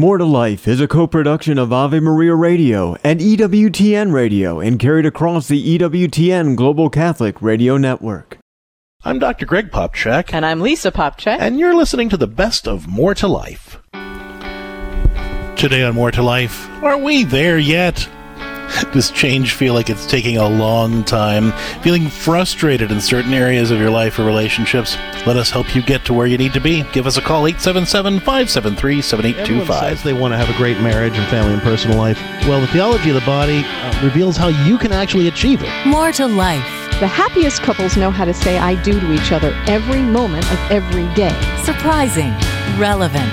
More to Life is a co production of Ave Maria Radio and EWTN Radio and carried across the EWTN Global Catholic Radio Network. I'm Dr. Greg Popcak. And I'm Lisa Popcak. And you're listening to the best of More to Life. Today on More to Life, are we there yet? Does change feel like it's taking a long time? Feeling frustrated in certain areas of your life or relationships? Let us help you get to where you need to be. Give us a call, 877 573 7825. says they want to have a great marriage and family and personal life. Well, the theology of the body uh, reveals how you can actually achieve it. More to life. The happiest couples know how to say I do to each other every moment of every day. Surprising, relevant,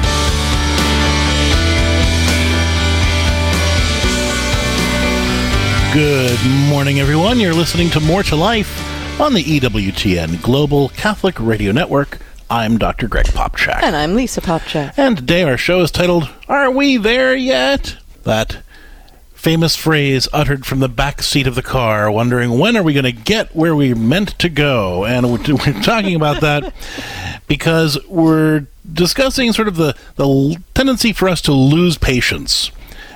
Good morning, everyone. You're listening to More to Life on the EWTN Global Catholic Radio Network. I'm Dr. Greg Popcak. And I'm Lisa Popcak. And today our show is titled, Are We There Yet? That famous phrase uttered from the back seat of the car, wondering when are we going to get where we're meant to go? And we're, we're talking about that because we're discussing sort of the, the tendency for us to lose patience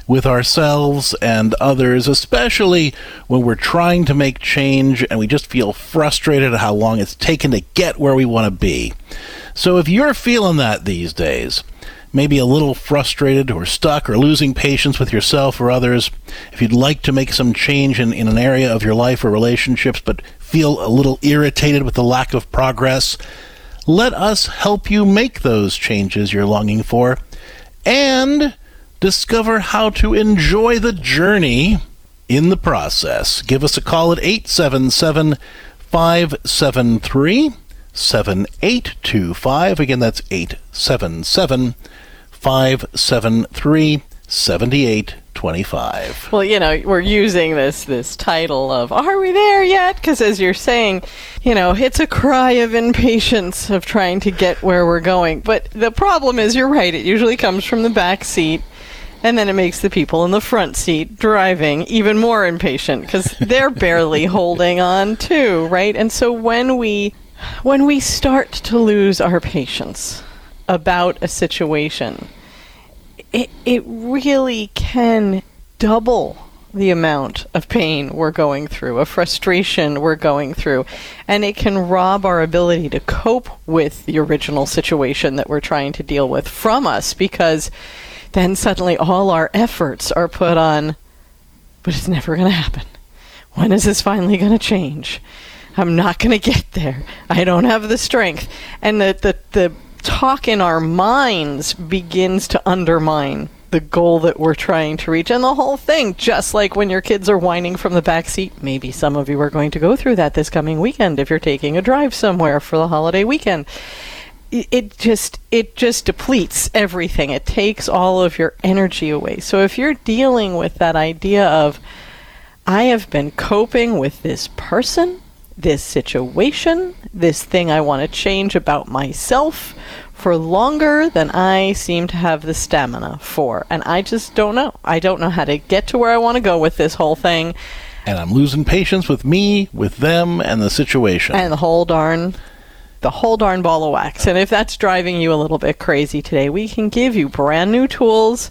with ourselves and others, especially when we're trying to make change and we just feel frustrated at how long it's taken to get where we want to be. So if you're feeling that these days, maybe a little frustrated or stuck or losing patience with yourself or others, if you'd like to make some change in, in an area of your life or relationships but feel a little irritated with the lack of progress, let us help you make those changes you're longing for. And discover how to enjoy the journey in the process. Give us a call at 877 573 7825. Again, that's 877 573 7825. Well, you know, we're using this this title of "Are we there yet?" Because as you're saying, you know, it's a cry of impatience of trying to get where we're going. But the problem is, you're right. It usually comes from the back seat and then it makes the people in the front seat driving even more impatient because they're barely holding on too, right? And so when we when we start to lose our patience about a situation, it it really can double the amount of pain we're going through, a frustration we're going through, and it can rob our ability to cope with the original situation that we're trying to deal with from us because then suddenly all our efforts are put on, but it's never going to happen. When is this finally going to change? I'm not going to get there. I don't have the strength. And the, the, the talk in our minds begins to undermine the goal that we're trying to reach and the whole thing just like when your kids are whining from the back seat maybe some of you are going to go through that this coming weekend if you're taking a drive somewhere for the holiday weekend it just it just depletes everything. It takes all of your energy away. So if you're dealing with that idea of I have been coping with this person, this situation, this thing I want to change about myself for longer than I seem to have the stamina for. And I just don't know. I don't know how to get to where I want to go with this whole thing. And I'm losing patience with me, with them, and the situation. And the whole darn the whole darn ball of wax. And if that's driving you a little bit crazy today, we can give you brand new tools,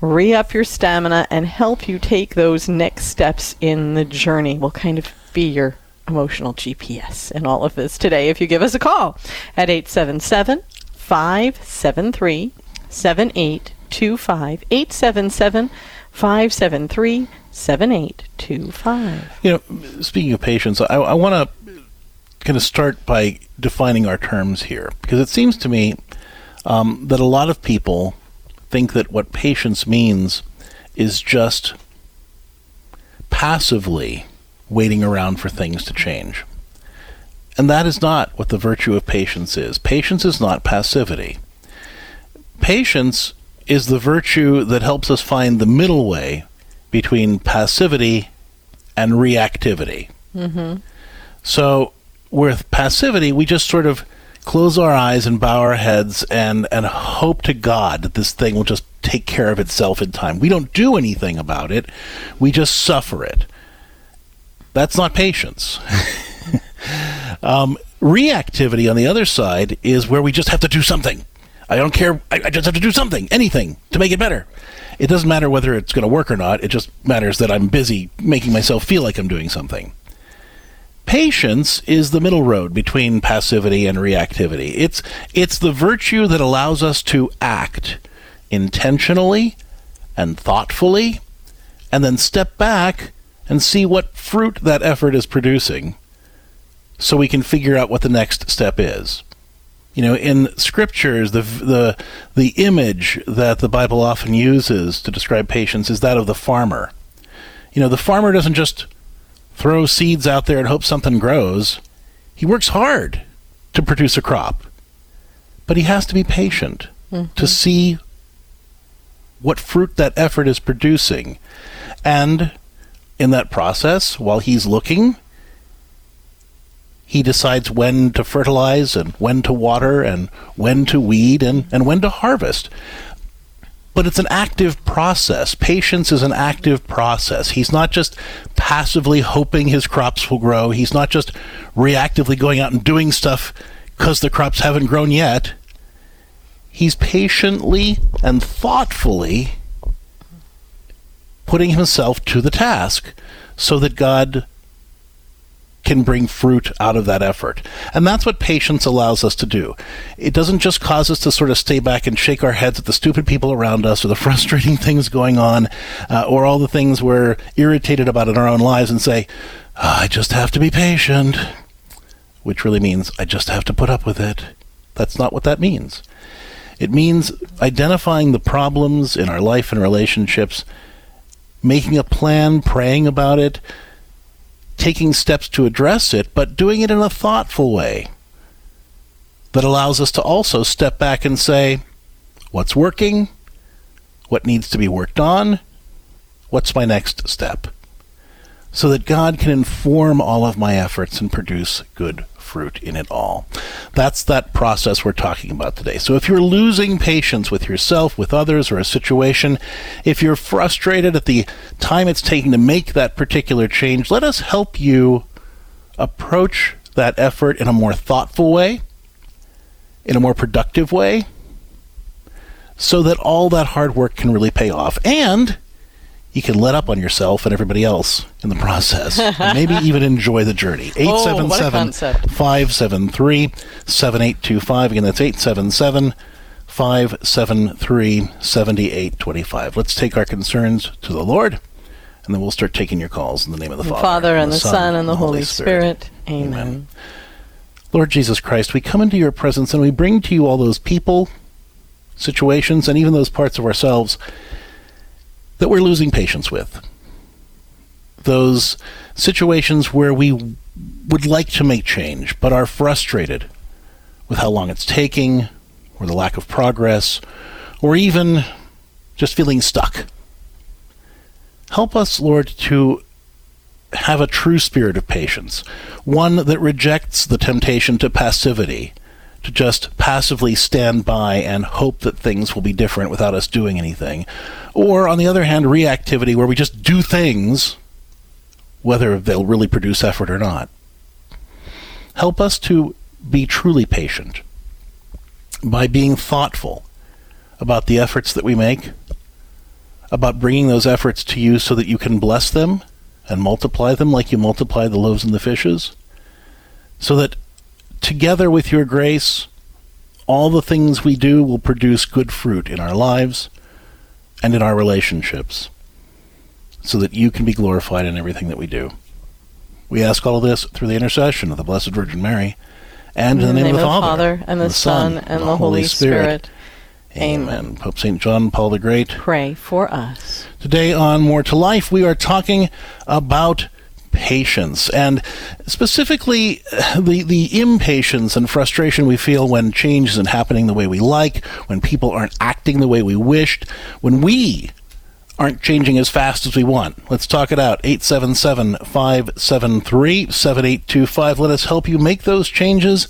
re up your stamina, and help you take those next steps in the journey. We'll kind of be your emotional GPS in all of this today if you give us a call at 877 573 7825. 877 573 7825. You know, speaking of patience, I, I want to kind of start by defining our terms here because it seems to me um, that a lot of people think that what patience means is just passively waiting around for things to change. And that is not what the virtue of patience is. Patience is not passivity. Patience is the virtue that helps us find the middle way between passivity and reactivity. Mm-hmm. So, with passivity, we just sort of close our eyes and bow our heads and, and hope to God that this thing will just take care of itself in time. We don't do anything about it, we just suffer it. That's not patience. um, reactivity, on the other side, is where we just have to do something. I don't care. I, I just have to do something, anything, to make it better. It doesn't matter whether it's going to work or not. It just matters that I'm busy making myself feel like I'm doing something. Patience is the middle road between passivity and reactivity. It's it's the virtue that allows us to act intentionally and thoughtfully and then step back and see what fruit that effort is producing so we can figure out what the next step is. You know, in scriptures, the the the image that the Bible often uses to describe patience is that of the farmer. You know, the farmer doesn't just throw seeds out there and hope something grows. He works hard to produce a crop. But he has to be patient mm-hmm. to see what fruit that effort is producing. And in that process, while he's looking, he decides when to fertilize and when to water and when to weed and, and when to harvest. But it's an active process. Patience is an active process. He's not just passively hoping his crops will grow. He's not just reactively going out and doing stuff because the crops haven't grown yet. He's patiently and thoughtfully putting himself to the task so that God can bring fruit out of that effort. And that's what patience allows us to do. It doesn't just cause us to sort of stay back and shake our heads at the stupid people around us or the frustrating things going on uh, or all the things we're irritated about in our own lives and say, oh, I just have to be patient, which really means I just have to put up with it. That's not what that means. It means identifying the problems in our life and relationships, making a plan, praying about it, taking steps to address it, but doing it in a thoughtful way that allows us to also step back and say, what's working? What needs to be worked on? What's my next step? So that God can inform all of my efforts and produce good fruit in it all. That's that process we're talking about today. So if you're losing patience with yourself, with others, or a situation, if you're frustrated at the time it's taking to make that particular change, let us help you approach that effort in a more thoughtful way, in a more productive way, so that all that hard work can really pay off. And you can let up on yourself and everybody else in the process. and maybe even enjoy the journey. 877 573 7825. Again, that's 877 573 7825. Let's take our concerns to the Lord, and then we'll start taking your calls in the name of the, the Father, Father, and the, the Son, and the Holy Spirit. Spirit. Amen. Amen. Lord Jesus Christ, we come into your presence and we bring to you all those people, situations, and even those parts of ourselves that we're losing patience with. Those situations where we would like to make change but are frustrated with how long it's taking, or the lack of progress, or even just feeling stuck. Help us, Lord, to have a true spirit of patience, one that rejects the temptation to passivity, to just passively stand by and hope that things will be different without us doing anything. Or, on the other hand, reactivity, where we just do things whether they'll really produce effort or not. Help us to be truly patient by being thoughtful about the efforts that we make, about bringing those efforts to you so that you can bless them and multiply them like you multiply the loaves and the fishes, so that together with your grace, all the things we do will produce good fruit in our lives and in our relationships, so that you can be glorified in everything that we do. We ask all of this through the intercession of the Blessed Virgin Mary, and in, the, name, name of the Father, Father and, the, the Son, and, and the Holy Spirit. Spirit. Amen. Pope St. John Paul the Great. Pray for us. Today on More to Life, we are talking about patience and specifically the the impatience and frustration we feel when change isn't happening the way we like when people aren't acting the way we wished when we aren't changing as fast as we want. Let's talk it out. 877 573 7825. Let us help you make those changes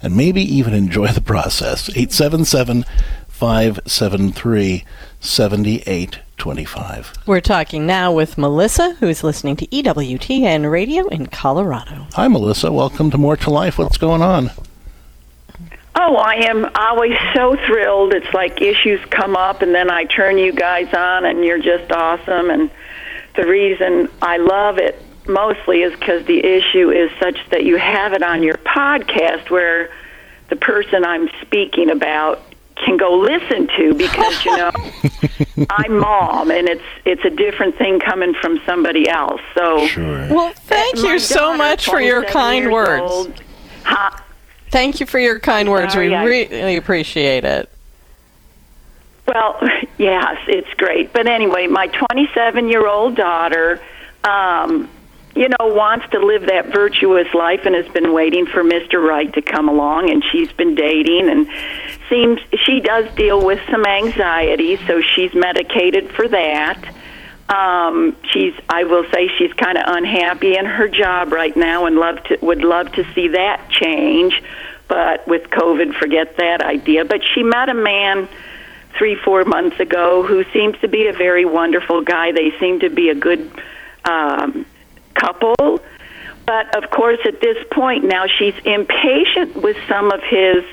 and maybe even enjoy the process. 877 573 7825. We're talking now with Melissa, who's listening to EWTN Radio in Colorado. Hi, Melissa. Welcome to More to Life. What's going on? Oh, I am always so thrilled. It's like issues come up, and then I turn you guys on, and you're just awesome. And the reason I love it mostly is because the issue is such that you have it on your podcast where the person I'm speaking about can go listen to because you know I'm mom and it's it's a different thing coming from somebody else. So Sure. Well, thank you so much for your kind words. old, huh? Thank you for your kind words. We Sorry, I- really appreciate it. Well, yes, it's great. But anyway, my 27 year old daughter, um, you know, wants to live that virtuous life and has been waiting for Mr. Right to come along, and she's been dating and seems she does deal with some anxiety, so she's medicated for that. Um, she's, I will say, she's kind of unhappy in her job right now, and love to would love to see that change. But with COVID, forget that idea. But she met a man three, four months ago who seems to be a very wonderful guy. They seem to be a good um, couple. But of course, at this point now, she's impatient with some of his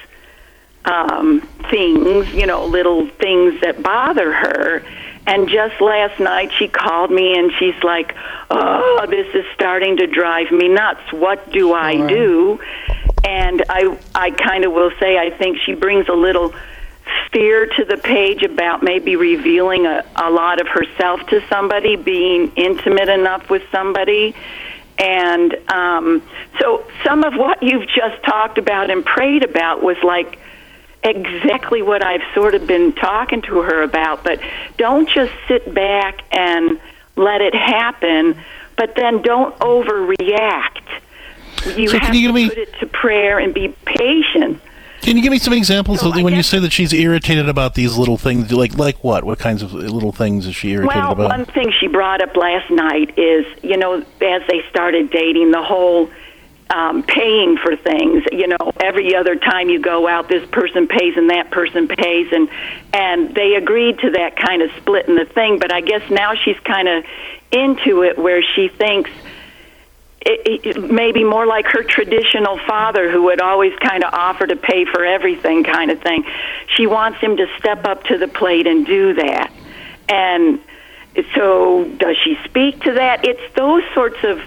um, things, you know, little things that bother her. And just last night, she called me and she's like, "Oh, this is starting to drive me nuts. What do I do?" And I, I kind of will say, I think she brings a little fear to the page about maybe revealing a, a lot of herself to somebody, being intimate enough with somebody. And um, so some of what you've just talked about and prayed about was like exactly what I've sort of been talking to her about. But don't just sit back and let it happen, but then don't overreact. You So have you to me- put it to prayer and be patient. Can you give me some examples So of when you say that she's irritated about these little things? Like, like what? What kinds of little things is she irritated about Well, about? one thing she brought up last night is, you know, as they started dating, the whole um, paying for things. You know, every other time you go out, this person pays and that person pays, and and they agreed to that kind of split in the thing. But I guess now she's kind of into it, where she thinks it, it, maybe more like her traditional father who would always kind of offer to pay for everything kind of thing. She wants him to step up to the plate and do that. And so does she speak to that? It's those sorts of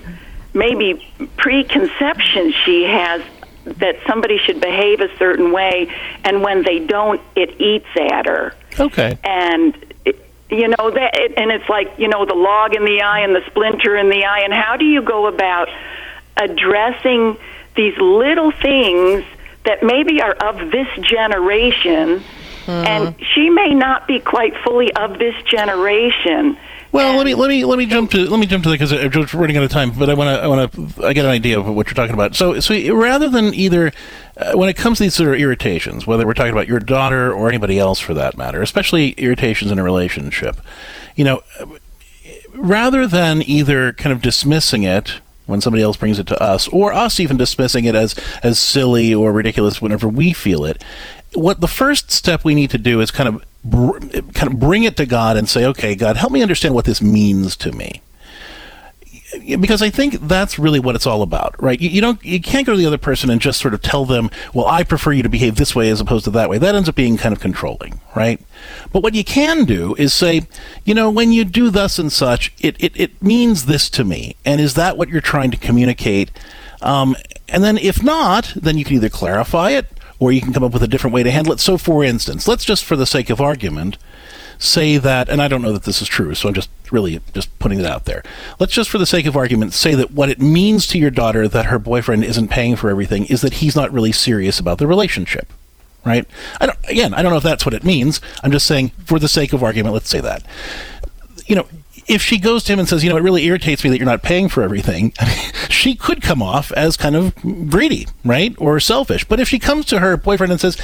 maybe preconceptions she has that somebody should behave a certain way and when they don't it eats at her okay. and you know that it, and it's like you know the log in the eye and the splinter in the eye and how do you go about addressing these little things that maybe are of this generation? Hmm. And she may not be quite fully of this generation Well, let me let me let me jump to let me jump to that because just running out of time. But I want to I want to I get an idea of what you're talking about. So so rather than either uh, when it comes to these sort of irritations, whether we're talking about your daughter or anybody else for that matter, especially irritations in a relationship, you know, rather than either kind of dismissing it when somebody else brings it to us, or us even dismissing it as as silly or ridiculous whenever we feel it, what the first step we need to do is kind of br- kind of bring it to God and say, "Okay, God, help me understand what this means to me." because I think that's really what it's all about, right? You, you don't, you can't go to the other person and just sort of tell them, "Well, I prefer you to behave this way as opposed to that way." That ends up being kind of controlling, right? But what you can do is say, you know, when you do thus and such, it it, it means this to me, and is that what you're trying to communicate? Um, and then if not, then you can either clarify it or you can come up with a different way to handle it. So, for instance, let's just for the sake of argument say that, and I don't know that this is true, so I'm just really just putting it out there. Let's just, for the sake of argument, say that what it means to your daughter that her boyfriend isn't paying for everything is that he's not really serious about the relationship, right? I again, I don't know if that's what it means. I'm just saying, for the sake of argument, let's say that. You know, if she goes to him and says, you know, it really irritates me that you're not paying for everything, she could come off as kind of greedy, right? Or selfish. But if she comes to her boyfriend and says,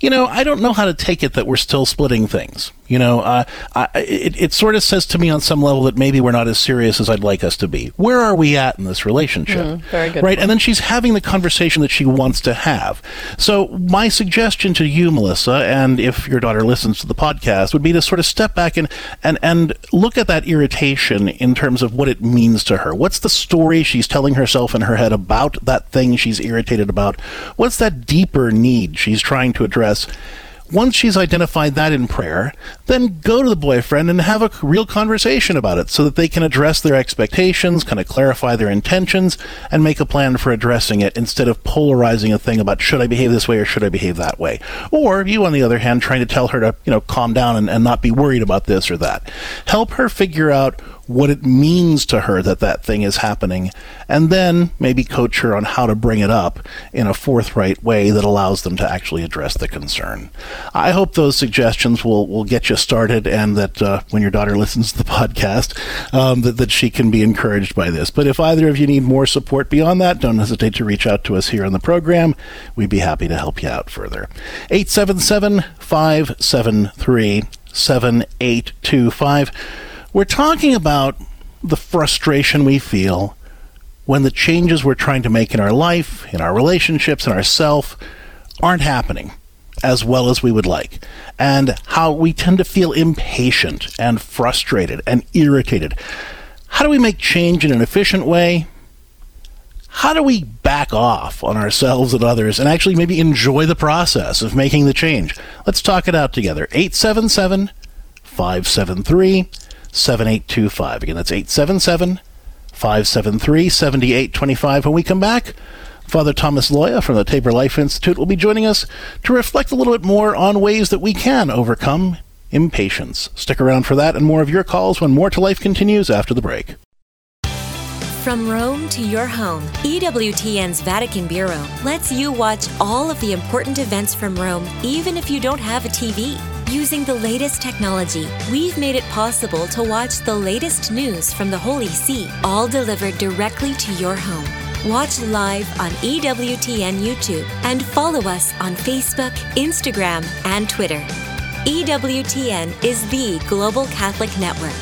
you know, I don't know how to take it that we're still splitting things. You know, uh, I, it, it sort of says to me on some level that maybe we're not as serious as I'd like us to be. Where are we at in this relationship? Mm, very good Right, point. and then she's having the conversation that she wants to have. So my suggestion to you, Melissa, and if your daughter listens to the podcast, would be to sort of step back and and and look at that irritation in terms of what it means to her. What's the story she's telling herself in her head about that thing she's irritated about? What's that deeper need she's trying to address? Once she's identified that in prayer, then go to the boyfriend and have a real conversation about it so that they can address their expectations, kind of clarify their intentions, and make a plan for addressing it instead of polarizing a thing about should I behave this way or should I behave that way. Or you, on the other hand, trying to tell her to, you know, calm down and, and not be worried about this or that. Help her figure out what it means to her that that thing is happening, and then maybe coach her on how to bring it up in a forthright way that allows them to actually address the concern. I hope those suggestions will, will get you started, and that uh, when your daughter listens to the podcast, um, that, that she can be encouraged by this. But if either of you need more support beyond that, don't hesitate to reach out to us here on the program. We'd be happy to help you out further. 877 573 7825. We're talking about the frustration we feel when the changes we're trying to make in our life, in our relationships, in ourself aren't happening as well as we would like, and how we tend to feel impatient and frustrated and irritated. How do we make change in an efficient way? How do we back off on ourselves and others and actually maybe enjoy the process of making the change? Let's talk it out together. 877 573 7825. Again, that's 877 573 7825. When we come back, Father Thomas Loya from the Tabor Life Institute will be joining us to reflect a little bit more on ways that we can overcome impatience. Stick around for that and more of your calls when More to Life continues after the break. From Rome to your home, EWTN's Vatican Bureau lets you watch all of the important events from Rome, even if you don't have a TV. Using the latest technology, we've made it possible to watch the latest news from the Holy See, all delivered directly to your home. Watch live on EWTN YouTube and follow us on Facebook, Instagram, and Twitter. EWTN is the global Catholic network.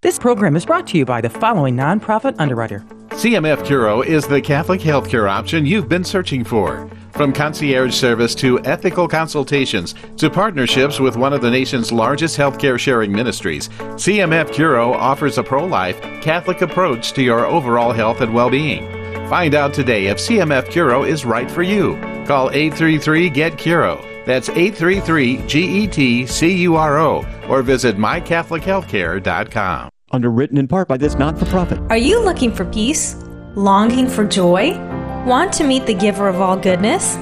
This program is brought to you by the following nonprofit underwriter. CMF Curo is the Catholic healthcare option you've been searching for. From concierge service to ethical consultations to partnerships with one of the nation's largest healthcare sharing ministries, CMF Curo offers a pro life, Catholic approach to your overall health and well being. Find out today if CMF Curo is right for you. Call 833 GET Curo. That's 833 G E T C U R O or visit mycatholichealthcare.com. Underwritten in part by this not for profit. Are you looking for peace? Longing for joy? Want to meet the giver of all goodness?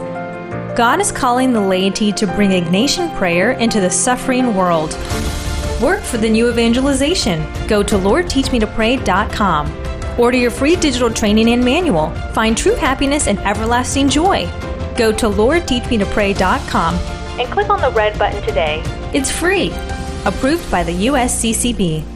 God is calling the laity to bring Ignatian prayer into the suffering world. Work for the new evangelization. Go to LordTeachMeToPray.com. Order your free digital training and manual. Find true happiness and everlasting joy. Go to LordTeachMeToPray.com and click on the red button today. It's free. Approved by the USCCB.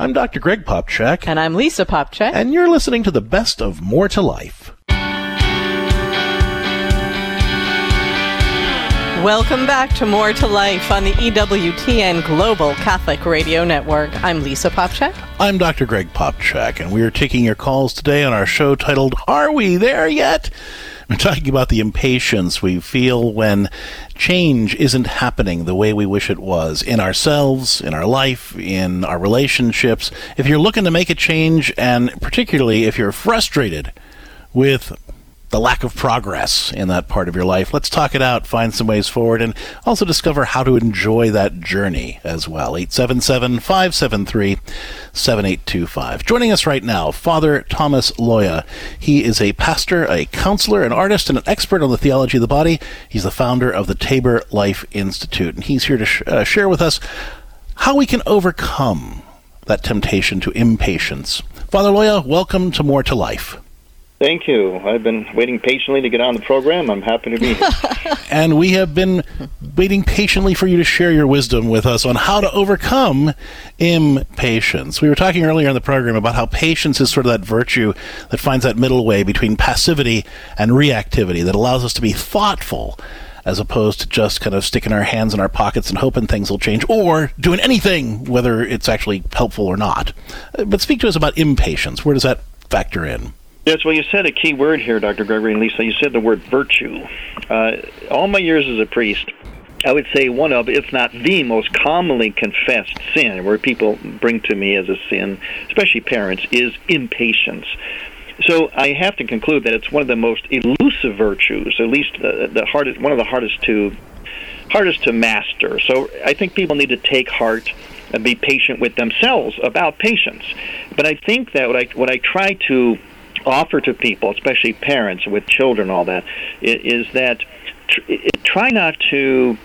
I'm Dr. Greg Popcak. And I'm Lisa Popcak. And you're listening to the best of More to Life. Welcome back to More to Life on the EWTN Global Catholic Radio Network. I'm Lisa Popcak. I'm Dr. Greg Popcak, and we are taking your calls today on our show titled Are We There Yet? We're talking about the impatience we feel when change isn't happening the way we wish it was in ourselves, in our life, in our relationships. If you're looking to make a change, and particularly if you're frustrated with the lack of progress in that part of your life. Let's talk it out, find some ways forward, and also discover how to enjoy that journey as well. 877 573 7825. Joining us right now, Father Thomas Loya. He is a pastor, a counselor, an artist, and an expert on the theology of the body. He's the founder of the Tabor Life Institute, and he's here to sh- uh, share with us how we can overcome that temptation to impatience. Father Loya, welcome to More to Life. Thank you. I've been waiting patiently to get on the program. I'm happy to be here. and we have been waiting patiently for you to share your wisdom with us on how to overcome impatience. We were talking earlier in the program about how patience is sort of that virtue that finds that middle way between passivity and reactivity that allows us to be thoughtful as opposed to just kind of sticking our hands in our pockets and hoping things will change or doing anything whether it's actually helpful or not. Uh, but speak to us about impatience. Where does that factor in? Yes, well, you said a key word here, Dr. Gregory and Lisa. You said the word virtue. Uh, all my years as a priest, I would say one of, if not the most commonly confessed sin, where people bring to me as a sin, especially parents, is impatience. So I have to conclude that it's one of the most elusive virtues, at least the, the hardest, one of the hardest to hardest to master. So I think people need to take heart and be patient with themselves about patience. But I think that what I what I try to offer to people, especially parents with children, all that, is that try not to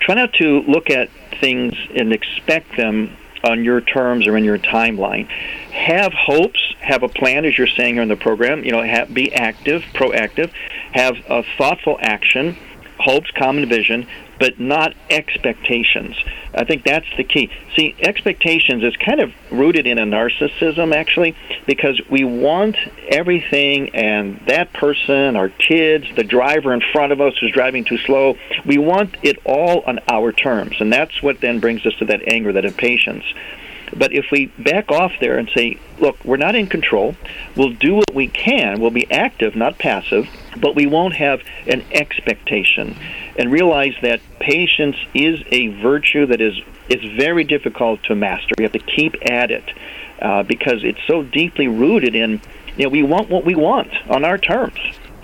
try not to look at things and expect them on your terms or in your timeline. Have hopes, have a plan, as you're saying here in the program. You know, have, be active, proactive, have a thoughtful action, hopes, common vision, but not expectations. I think that's the key. See, expectations is kind of rooted in a narcissism, actually, because we want everything and that person, our kids, the driver in front of us who's driving too slow, we want it all on our terms. And that's what then brings us to that anger, that impatience. But if we back off there and say, look, we're not in control, we'll do what we can, we'll be active, not passive, but we won't have an expectation. And realize that patience is a virtue that is, is very difficult to master. We have to keep at it uh, because it's so deeply rooted in, you know, we want what we want on our terms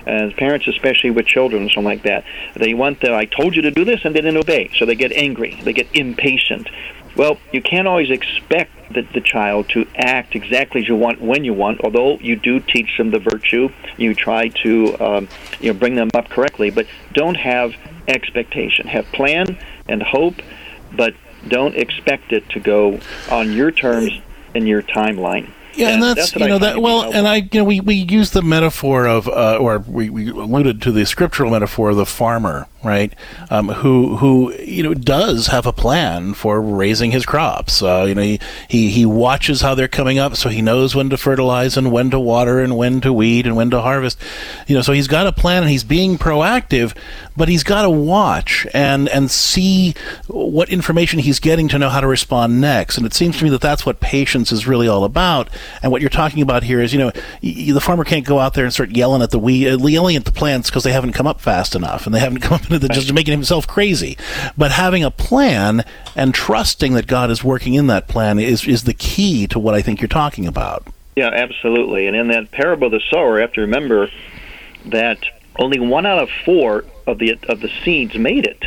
as parents, especially with children and something like that. They want the I told you to do this and they didn't obey, so they get angry, they get impatient. Well, you can't always expect the, the child to act exactly as you want when you want. Although you do teach them the virtue, you try to um, you know bring them up correctly, but don't have expectation. Have plan and hope, but don't expect it to go on your terms and your timeline. Yeah, and, and that's, that's you know that well, and I you know we, we use the metaphor of uh, or we, we alluded to the scriptural metaphor of the farmer right? Um, who who you know does have a plan for raising his crops. Uh, you know, he, he he watches how they're coming up, so he knows when to fertilize and when to water and when to weed and when to harvest. You know, so he's got a plan and he's being proactive, but he's got to watch and and see what information he's getting to know how to respond next. And it seems to me that that's what patience is really all about. And what you're talking about here is, you know, y- the farmer can't go out there and start yelling at the weed, uh, yelling at the plants because they haven't come up fast enough and they haven't come up than just making himself crazy. But having a plan and trusting that God is working in that plan is, is the key to what I think you're talking about. Yeah, absolutely. And in that parable of the sower, you have to remember that only one out of four of the of the seeds made it.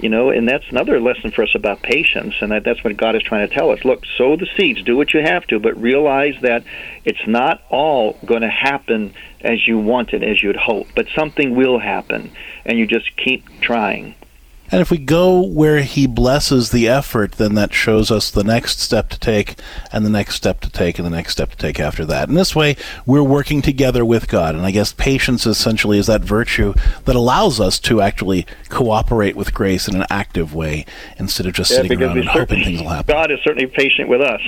You know, and that's another lesson for us about patience, and that, that's what God is trying to tell us. Look, sow the seeds, do what you have to, but realize that it's not all going to happen as you wanted, as you'd hope, but something will happen, and you just keep trying. And if we go where he blesses the effort, then that shows us the next step to take, and the next step to take, and the next step to take after that. And this way, we're working together with God. And I guess patience essentially is that virtue that allows us to actually cooperate with grace in an active way instead of just yeah, sitting around and hoping things will happen. God is certainly patient with us.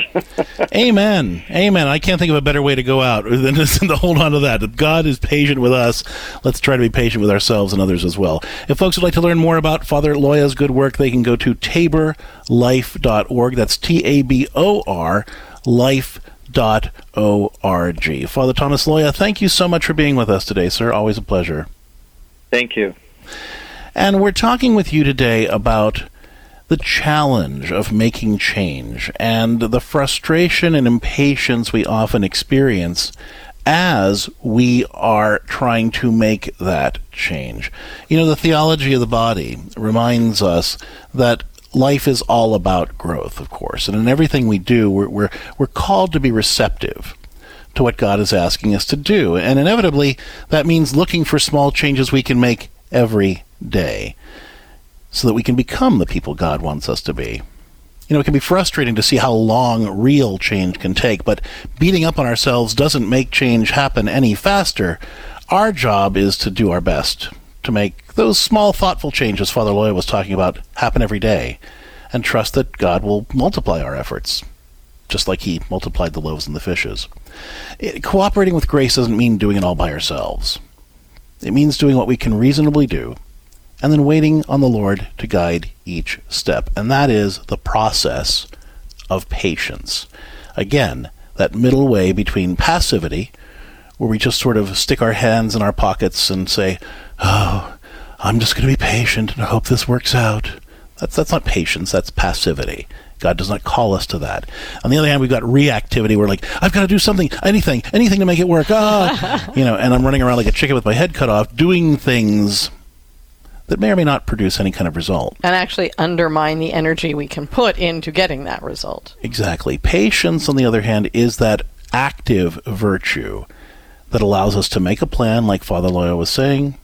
Amen. Amen. I can't think of a better way to go out than to hold on to that. If God is patient with us, let's try to be patient with ourselves and others as well. If folks would like to learn more about Father Father Loya's good work, they can go to taborlife.org. That's T A B O R life.org. Father Thomas Loya, thank you so much for being with us today, sir. Always a pleasure. Thank you. And we're talking with you today about the challenge of making change and the frustration and impatience we often experience as we are trying to make that change. You know, the theology of the body reminds us that life is all about growth, of course, and in everything we do, we're, we're, we're called to be receptive to what God is asking us to do. And inevitably, that means looking for small changes we can make every day so that we can become the people God wants us to be. You know, it can be frustrating to see how long real change can take, but beating up on ourselves doesn't make change happen any faster. Our job is to do our best to make those small, thoughtful changes Father Loya was talking about happen every day, and trust that God will multiply our efforts, just like He multiplied the loaves and the fishes. It, cooperating with grace doesn't mean doing it all by ourselves. It means doing what we can reasonably do and then waiting on the Lord to guide each step. And that is the process of patience. Again, that middle way between passivity, where we just sort of stick our hands in our pockets and say, Oh, I'm just going to be patient and hope this works out. That's, that's not patience, that's passivity. God does not call us to that. On the other hand, we've got reactivity. We're like, I've got to do something, anything, anything to make it work. Ah, you know, and I'm running around like a chicken with my head cut off, doing things that may or may not produce any kind of result. And actually undermine the energy we can put into getting that result. Exactly. Patience, on the other hand, is that active virtue that allows us to make a plan, like Father Loya was saying,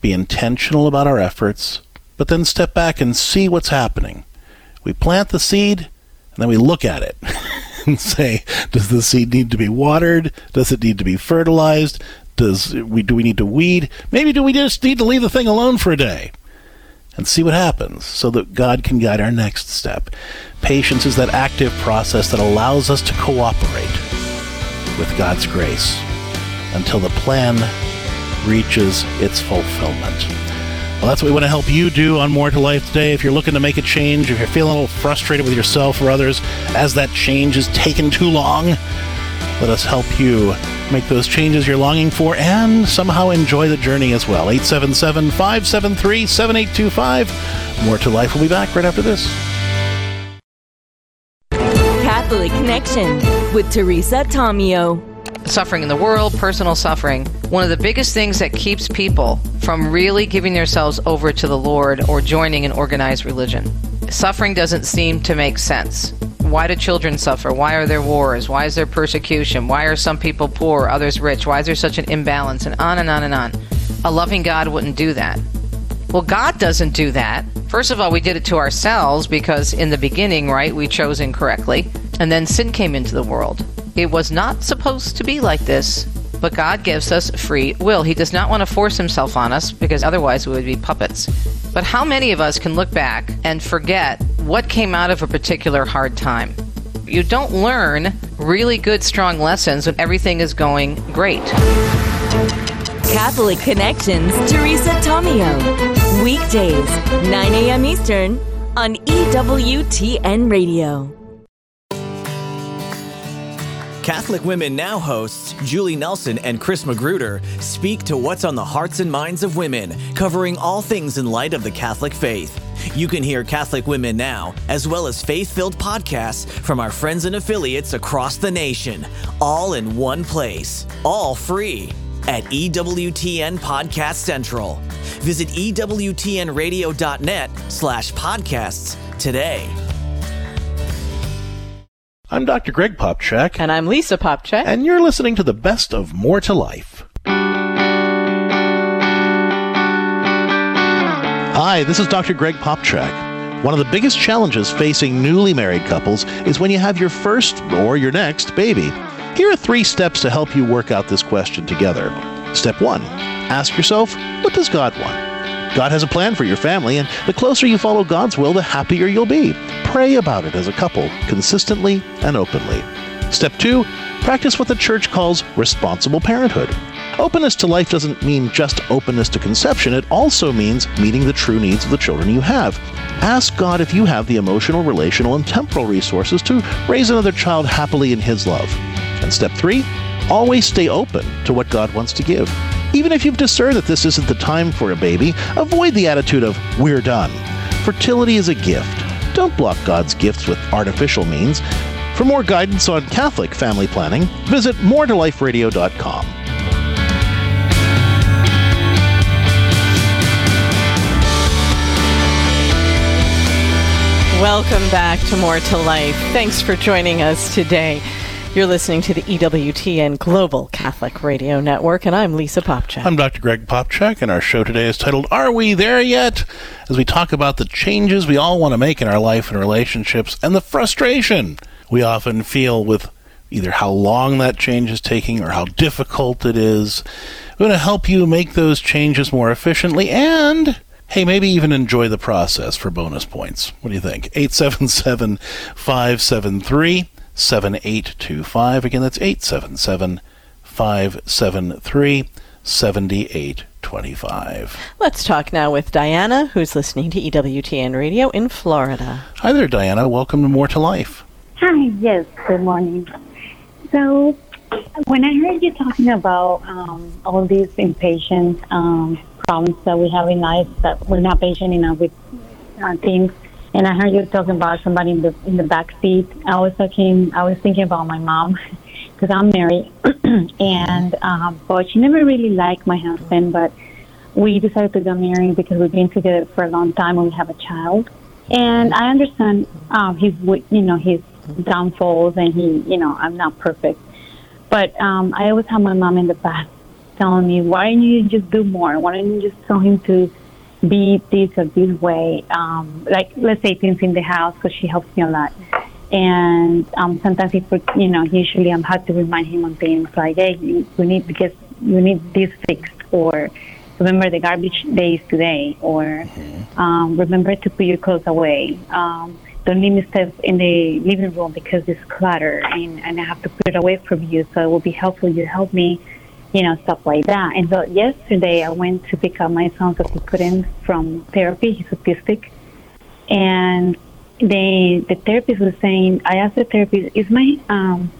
be intentional about our efforts, but then step back and see what's happening. We plant the seed, and then we look at it. and say, does the seed need to be watered? Does it need to be fertilized? Does we do we need to weed? Maybe do we just need to leave the thing alone for a day and see what happens so that God can guide our next step. Patience is that active process that allows us to cooperate with God's grace until the plan reaches its fulfillment. Well, that's what we want to help you do on More to Life today. If you're looking to make a change, if you're feeling a little frustrated with yourself or others as that change is taking too long, let us help you make those changes you're longing for and somehow enjoy the journey as well. 877 573 7825. More to Life will be back right after this. Catholic Connection with Teresa Tomeo. Suffering in the world, personal suffering. One of the biggest things that keeps people from really giving themselves over to the Lord or joining an organized religion. Suffering doesn't seem to make sense. Why do children suffer? Why are there wars? Why is there persecution? Why are some people poor, others rich? Why is there such an imbalance? And on and on and on. A loving God wouldn't do that. Well, God doesn't do that. First of all, we did it to ourselves because in the beginning, right, we chose incorrectly. And then sin came into the world. It was not supposed to be like this, but God gives us free will. He does not want to force himself on us because otherwise we would be puppets. But how many of us can look back and forget what came out of a particular hard time? You don't learn really good, strong lessons when everything is going great. Catholic Connections, Teresa Tomeo. Weekdays, 9 a.m. Eastern on EWTN Radio. Catholic Women Now hosts Julie Nelson and Chris Magruder speak to what's on the hearts and minds of women, covering all things in light of the Catholic faith. You can hear Catholic Women Now, as well as faith filled podcasts from our friends and affiliates across the nation, all in one place, all free at EWTN Podcast Central. Visit EWTNradio.net slash podcasts today. I'm Dr. Greg Popcak. And I'm Lisa Popcak. And you're listening to the best of More to Life. Hi, this is Dr. Greg Popcak. One of the biggest challenges facing newly married couples is when you have your first or your next baby. Here are three steps to help you work out this question together. Step one ask yourself, what does God want? God has a plan for your family, and the closer you follow God's will, the happier you'll be. Pray about it as a couple, consistently and openly. Step two, practice what the church calls responsible parenthood. Openness to life doesn't mean just openness to conception, it also means meeting the true needs of the children you have. Ask God if you have the emotional, relational, and temporal resources to raise another child happily in His love. And step three, always stay open to what God wants to give. Even if you've discerned that this isn't the time for a baby, avoid the attitude of, we're done. Fertility is a gift. Don't block God's gifts with artificial means. For more guidance on Catholic family planning, visit moretoliferadio.com. Welcome back to More to Life. Thanks for joining us today. You're listening to the EWTN Global Catholic Radio Network, and I'm Lisa Popcak. I'm Dr. Greg Popcak, and our show today is titled Are We There Yet? As we talk about the changes we all want to make in our life and relationships and the frustration we often feel with either how long that change is taking or how difficult it is. We're going to help you make those changes more efficiently and hey, maybe even enjoy the process for bonus points. What do you think? 877 573 7825. Again, that's 877 573 7825. Let's talk now with Diana, who's listening to EWTN Radio in Florida. Hi there, Diana. Welcome to More to Life. Hi, yes, good morning. So, when I heard you talking about um, all these impatient um, problems that we have in life, that we're not patient enough with uh, things, and I heard you talking about somebody in the in the back seat. I was talking, I was thinking about my mom because I'm married, and um, but she never really liked my husband, but we decided to get married because we've been together for a long time and we have a child. And I understand um, his, you know, his downfalls, and he, you know, I'm not perfect. But um, I always have my mom in the back telling me, why don't you just do more? Why don't you just tell him to be this or this way? Um, like, let's say things in the house, because she helps me a lot. And um, sometimes, for- you know, usually I'm had to remind him on things like, hey, you- we need to get, we need this fixed, or remember the garbage day is today, or um, remember to put your clothes away. Um, don't leave me stuff in the living room because it's clutter and, and I have to put it away from you. So it will be helpful you help me, you know, stuff like that. And so yesterday I went to pick up my son because he couldn't from therapy. He's autistic. And the the therapist was saying, I asked the therapist, is my um,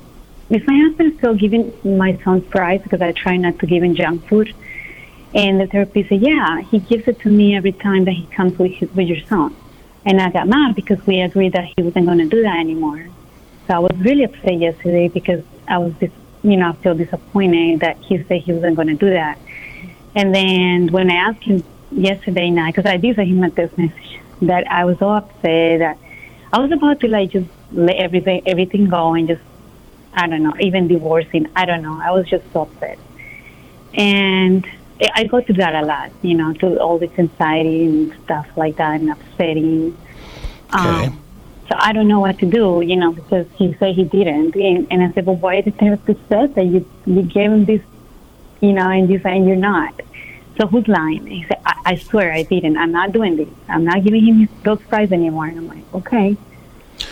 is my husband still giving my son fries because I try not to give him junk food? And the therapist said, yeah, he gives it to me every time that he comes with his, with your son. And I got mad because we agreed that he wasn't going to do that anymore. So I was really upset yesterday because I was, you know, I feel disappointed that he said he wasn't going to do that. And then when I asked him yesterday night, because I did send him a text message, that I was so upset that I was about to like just let everything everything go and just I don't know, even divorcing. I don't know. I was just so upset. And I go through that a lot, you know, to all this anxiety and stuff like that and upsetting. Um, so I don't know what to do, you know, because he said he didn't. And, and I said, well, why did the therapist said that you, you gave him this, you know, and you saying you're not? So who's lying? He said, I, I swear I didn't. I'm not doing this. I'm not giving him those fries anymore. And I'm like, okay.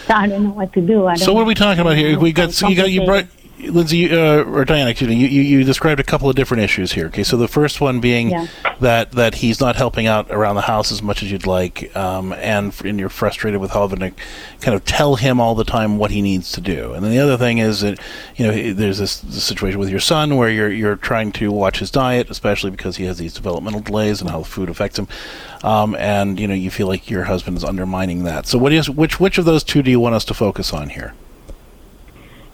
So I don't know what to do. I don't So what are we talking about here? We got so you got you brought Lindsay uh, or Diana, excuse me. You, you you described a couple of different issues here. Okay, so the first one being Yeah. that that he's not helping out around the house as much as you'd like, um, and and you're frustrated with having to kind of tell him all the time what he needs to do. And then the other thing is that you know there's this, this situation with your son where you're you're trying to watch his diet, especially because he has these developmental delays and how food affects him. Um, and you know you feel like your husband is undermining that. So what is which which of those two do you want us to focus on here?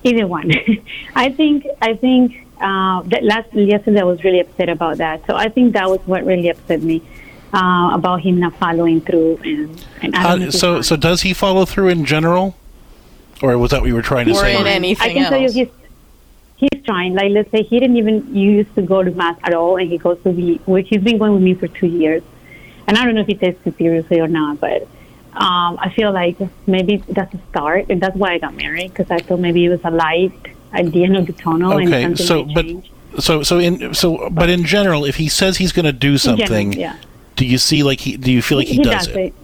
Either one. I think I think uh, that last yesterday I was really upset about that. So I think that was what really upset me uh, about him not following through. And, and I don't know How, if he's so, so does he follow through in general, or was that what you were trying to say? I can tell you he's he's trying. Like let's say he didn't even used to go to mass at all, and he goes to the. Well, he's been going with me for two years, and I don't know if he takes it seriously or not, but um, I feel like maybe that's a start, and that's why I got married because I thought maybe it was a light at the end of the tunnel, and Okay, something so but change. so so in so but in general, if he says he's going to do In general, something, yeah. do you see like he? Do you feel like he, does, it?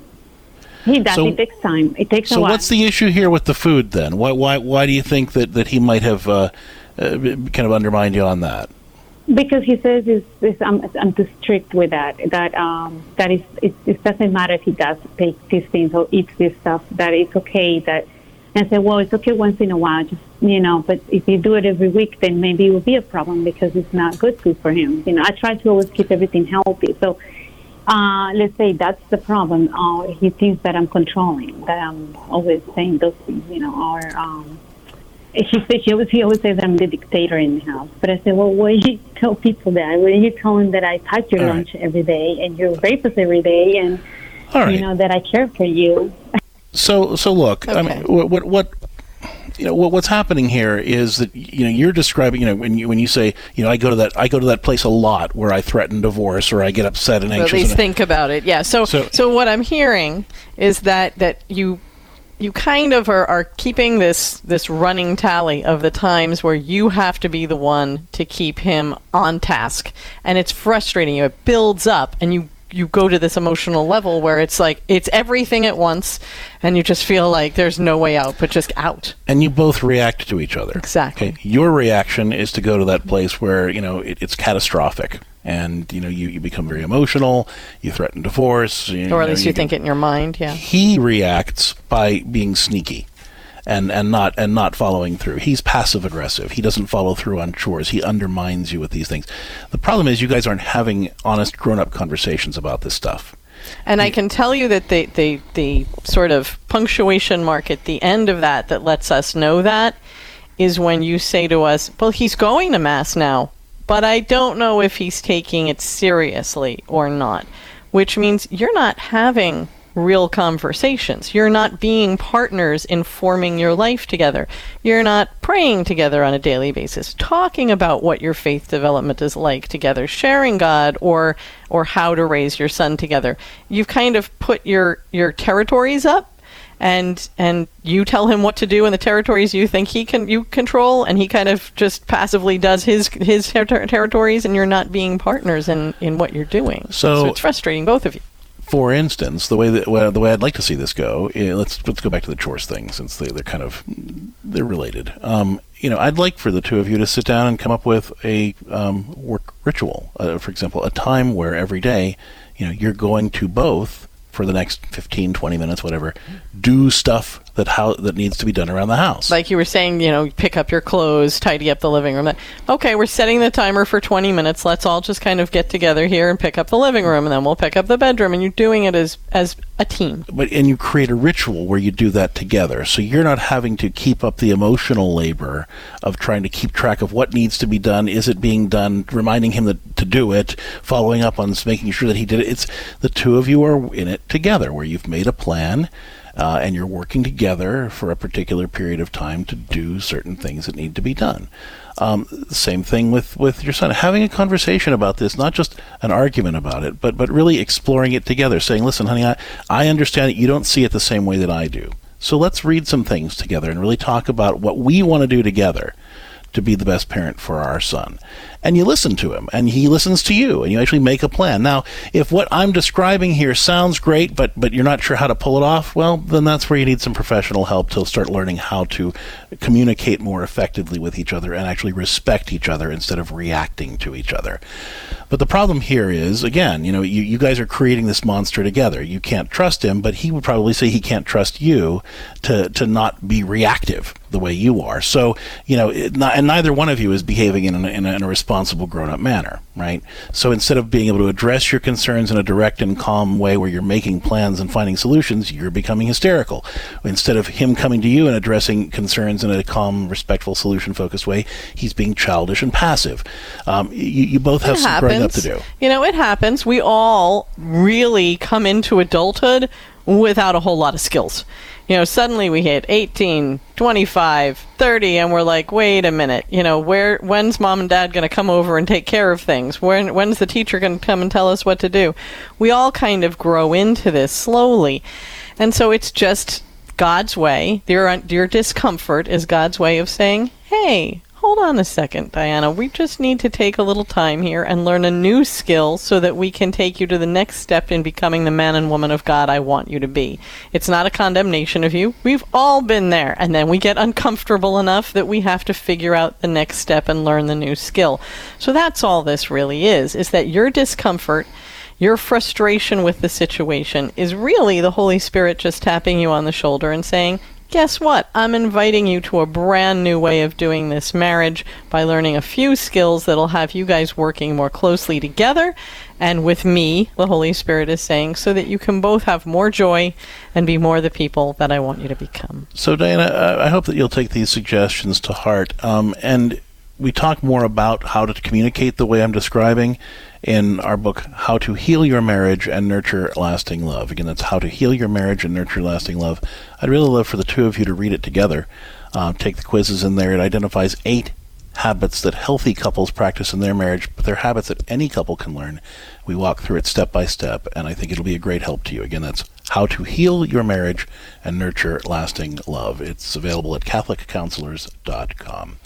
He does. So- it takes time. It takes a So what's the issue here with the food then? Why why why do you think that that he might have uh, uh, kind of undermined you on that? Because he says it's, it's, I'm, I'm too strict with that. That um, that is it, it doesn't matter if he does take these things or eats this stuff. That it's okay. That and I said, well, it's okay once in a while, just you know. But if you do it every week, then maybe it will be a problem because it's not good food for him. You know, I try to always keep everything healthy. So uh, let's say that's the problem. Uh, he thinks that I'm controlling. That I'm always saying those things. You know, or um, she said she always he always says I'm the dictator in the house. But I said, well, why do you tell people that? Why you tell them that I pack your All lunch every day and you rape us every day, and All right. you know that I care for you? So so look, I mean, what what what you know what, what's happening here is that you know you're describing you know when you when you say you know I go to that I go to that place a lot where I threaten divorce or I get upset and Or at least and- think about it. Yeah. So, So- so what I'm hearing is that that you you kind of are, are keeping this this running tally of the times where you have to be the one to keep him on task, and it's frustrating you. It builds up, and you you go to this emotional level where it's like it's everything at once, and you just feel like there's no way out, but just out. and you both react to each other. Exactly. Okay. Your reaction is to go to that place where you know it, it's catastrophic, and you know you, you become very emotional. You threaten divorce, you or at know, least you, think it in your mind. Yeah. he reacts by being sneaky and and not and not following through. He's passive aggressive. He doesn't follow through on chores. He undermines you with these things. The problem is you guys aren't having honest grown-up conversations about this stuff. And I can tell you that the, the, the sort of punctuation mark at the end of that that lets us know that is when you say to us, Well, he's going to Mass now, but I don't know if he's taking it seriously or not. Which means you're not having real conversations. You're not being partners in forming your life together. You're not praying together on a daily basis, talking about what your faith development is like together, sharing God or or how to raise your son together. You've kind of put your your territories up and and you tell him what to do in the territories you think he can you control and he kind of just passively does his his ter- ter- territories and you're not being partners in in what you're doing. So- it's frustrating both of you. For instance, the way that well, the way I'd like to see this go, eh, let's let's go back to the chores thing since they, they're kind of they're related. Um, you know, I'd like for the two of you to sit down and come up with a um, work ritual. Uh, for example, a time where every day, you know, you're going to both for the next 15, 20 minutes, whatever, do stuff that how that needs to be done around the house. Like you were saying, you know, pick up your clothes, tidy up the living room. Okay, we're setting the timer for 20 minutes. Let's all just kind of get together here and pick up the living room, and then we'll pick up the bedroom. And you're doing it as as a team. but and you create a ritual where you do that together so you're not having to keep up the emotional labor of trying to keep track of what needs to be done is it being done reminding him that, to do it following up on making sure that he did it it's the two of you are in it together where you've made a plan uh, and you're working together for a particular period of time to do certain things that need to be done um, same thing with, with your son. Having a conversation about this, not just an argument about it, but, but really exploring it together, saying, listen, honey, I, I understand that you don't see it the same way that I do. So let's read some things together and really talk about what we want to do together to be the best parent for our son. And you listen to him, and he listens to you, and you actually make a plan. Now, if what I'm describing here sounds great, but but you're not sure how to pull it off, well, then that's where you need some professional help to start learning how to communicate more effectively with each other and actually respect each other instead of reacting to each other. But the problem here is, again, you know, you, you guys are creating this monster together. You can't trust him, but he would probably say he can't trust you to, to not be reactive the way you are. So, you know, not, and neither one of you is behaving in, an, in, a, in a responsible grown up manner, right? So instead of being able to address your concerns in a direct and calm way where you're making plans and finding solutions, you're becoming hysterical. Instead of him coming to you and addressing concerns in a calm, respectful, solution focused way, he's being childish and passive. Um, you, you both have It some growing up to do. You know, it happens. We all really come into adulthood without a whole lot of skills. You know, suddenly we hit 18, 25, 30 and we're like, "Wait a minute. You know, where when's mom and dad going to come over and take care of things? When when's the teacher going to come and tell us what to do?" We all kind of grow into this slowly. And so it's just God's way. Your your discomfort is God's way of saying, "Hey, hold on a second, Diana. We just need to take a little time here and learn a new skill so that we can take you to the next step in becoming the man and woman of God I want you to be. It's not a condemnation of you. We've all been there. And then we get uncomfortable enough that we have to figure out the next step and learn the new skill. So that's all this really is, is that your discomfort your frustration with the situation is really the Holy Spirit just tapping you on the shoulder and saying, guess what? I'm inviting you to a brand new way of doing this marriage by learning a few skills that'll have you guys working more closely together and with me, the Holy Spirit is saying, so that you can both have more joy and be more the people that I want you to become. So, Diana, I hope that you'll take these suggestions to heart. Um, and we talk more about how to communicate the way I'm describing in our book, How to Heal Your Marriage and Nurture Lasting Love. Again, that's How to Heal Your Marriage and Nurture Lasting Love. I'd really love for the two of you to read it together. Uh, take the quizzes in there. It identifies eight habits that healthy couples practice in their marriage, but they're habits that any couple can learn. We walk through it step by step, and I think it'll be a great help to you. Again, that's How to Heal Your Marriage and Nurture Lasting Love. It's available at CatholicCounselors.com.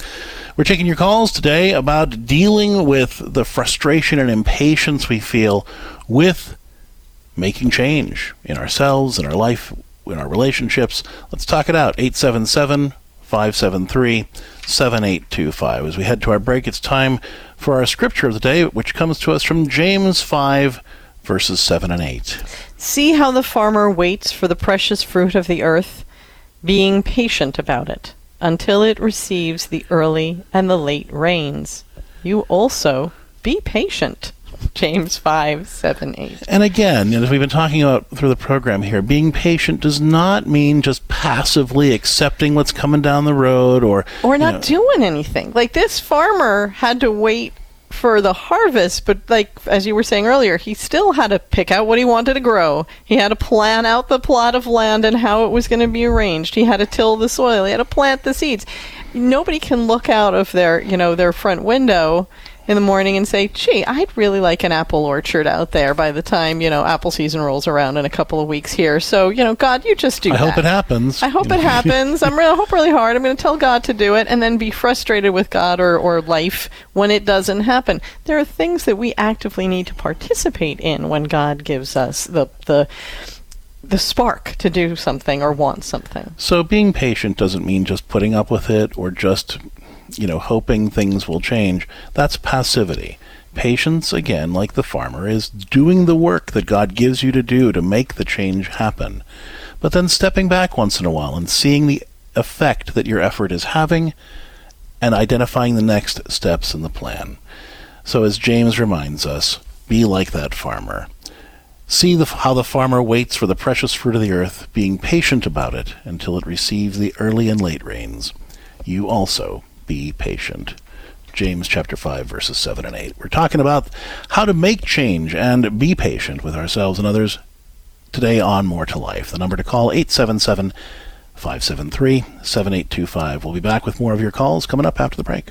We're taking your calls today about dealing with the frustration and impatience we feel with making change in ourselves, in our life, in our relationships. Let's talk it out. 877 573 7825. As we head to our break, it's time for our scripture of the day, which comes to us from James 5, verses 7 and 8. See how the farmer waits for the precious fruit of the earth, being patient about it, until it receives the early and the late rains. You also be patient. James 5, 7, 8. And again, as we've been talking about through the program here, being patient does not mean just passively accepting what's coming down the road or or not know. doing anything. Like this farmer had to wait for the harvest, but like as you were saying earlier, he still had to pick out what he wanted to grow. He had to plan out the plot of land and how it was going to be arranged. He had to till the soil. He had to plant the seeds. Nobody can look out of their, you know, their front window in the morning and say, gee, I'd really like an apple orchard out there by the time, you know, apple season rolls around in a couple of weeks here. So, you know, God, you just do I that. hope it happens. I hope it happens. I'm really, I hope really hard. I'm going to tell God to do it and then be frustrated with God or, or life when it doesn't happen. There are things that we actively need to participate in when God gives us the, the, the spark to do something or want something. So being patient doesn't mean just putting up with it or just you know, hoping things will change, that's passivity. Patience, again, like the farmer, is doing the work that God gives you to do to make the change happen, but then stepping back once in a while and seeing the effect that your effort is having and identifying the next steps in the plan. So, as James reminds us, be like that farmer. See the, how the farmer waits for the precious fruit of the earth, being patient about it until it receives the early and late rains. You also be patient. James chapter 5 verses 7 and 8. We're talking about how to make change and be patient with ourselves and others today on More to Life. The number to call 877 573 7825. We'll be back with more of your calls coming up after the break.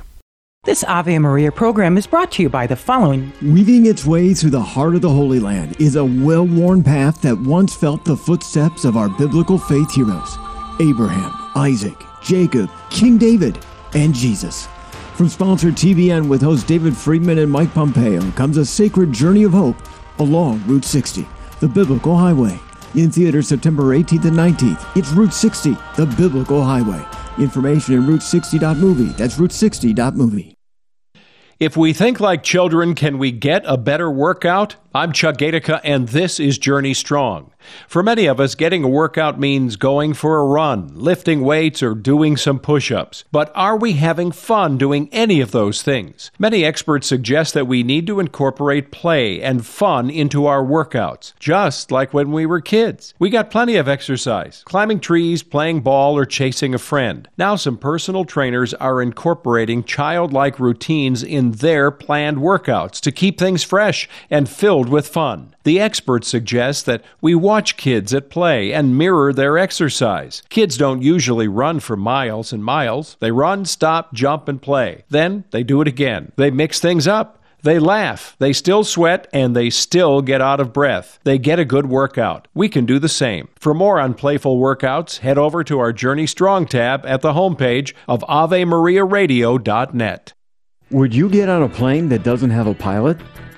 This Ave Maria program is brought to you by the following. Weaving its way through the heart of the Holy Land is a well worn path that once felt the footsteps of our biblical faith heroes Abraham, Isaac, Jacob, King David and Jesus. From sponsored TBN with hosts David Friedman and Mike Pompeo comes a sacred journey of hope along Route 60, the Biblical Highway. In theaters September 18th and 19th, it's Route 60, the Biblical Highway. Information in Route60.movie. That's Route60.movie. If we think like children, can we get a better workout? I'm Chuck Gatica, and this is Journey Strong. For many of us, getting a workout means going for a run, lifting weights, or doing some push ups. But are we having fun doing any of those things? Many experts suggest that we need to incorporate play and fun into our workouts, just like when we were kids. We got plenty of exercise climbing trees, playing ball, or chasing a friend. Now, some personal trainers are incorporating childlike routines in their planned workouts to keep things fresh and filled with fun. The experts suggest that we watch kids at play and mirror their exercise. Kids don't usually run for miles and miles. They run, stop, jump, and play. Then they do it again. They mix things up. They laugh, they still sweat, and they still get out of breath. They get a good workout. We can do the same. For more on playful workouts, head over to our Journey Strong tab at the homepage of AveMariaRadio.net. Would you get on a plane that doesn't have a pilot?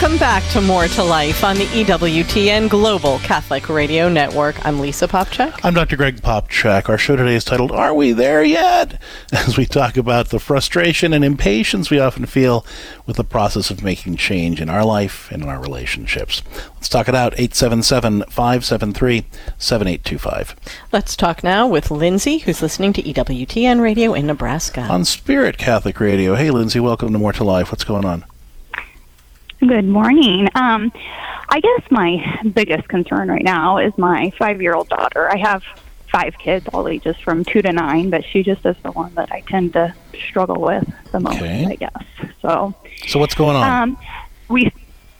Welcome back to More to Life on the EWTN Global Catholic Radio Network. I'm Lisa Popcak. I'm Dr. Greg Popcak. Our show today is titled Are We There Yet? As we talk about the frustration and impatience we often feel with the process of making change in our life and in our relationships. Let's talk it out. 877 573 7825. Let's talk now with Lindsay, who's listening to EWTN Radio in Nebraska. On Spirit Catholic Radio. Hey, Lindsay, welcome to More to Life. What's going on? Good morning. Um, I guess my biggest concern right now is my five year old daughter. I have five kids, all ages from two to nine, but she just is the one that I tend to struggle with the most, Okay. I guess. So, So, what's going on? um, we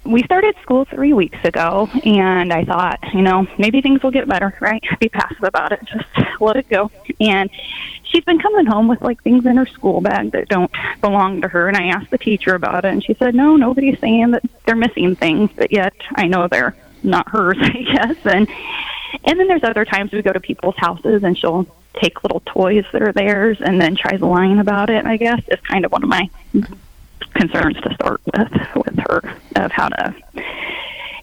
we started school three weeks ago, and I thought, you know, maybe things will get better, right? Be passive about it, just let it go. And she's been coming home with like things in her school bag that don't belong to her. And I asked the teacher about it, and she said, no, nobody's saying that they're missing things, but yet I know they're not hers, I guess. And and then there's other times we go to people's houses, and she'll take little toys that are theirs, and then tries lying about it. I guess is kind of one of my concerns to start with with her of how to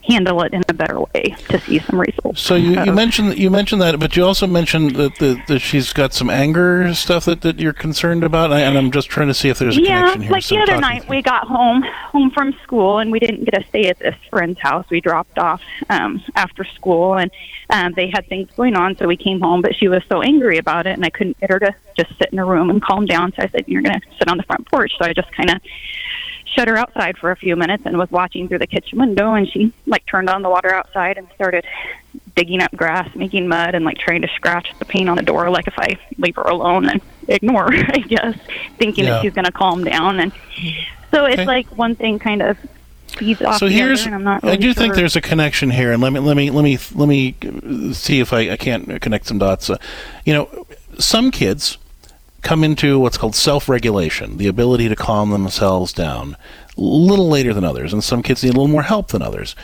handle it in a better way to see some results. So you, you mentioned you mentioned that, but you also mentioned that, the, that she's got some anger stuff that, that you're concerned about, and I- and I'm just trying to see if there's a yeah, connection here. like So the other night we got home home from school and we didn't get to stay at this friend's house. We dropped off um, after school and um, they had things going on, so we came home. But she was so angry about it, and I couldn't get her to just sit in her room and calm down. So I said, "You're going to sit on the front porch." So I just kind of shut her outside for a few minutes and was watching through the kitchen window and she like turned on the water outside and started digging up grass, making mud and like trying to scratch the paint on the door like if I leave her alone and ignore her, I guess, thinking Yeah. that she's gonna calm down and so it's like one thing kind of feeds off So here's, other and I'm not I really do think there's a connection here, and let me let me let me let me see if I, I can't connect some dots. Uh, you know, some kids come into what's called self-regulation, the ability to calm themselves down, a little later than others, and some kids need a little more help than others.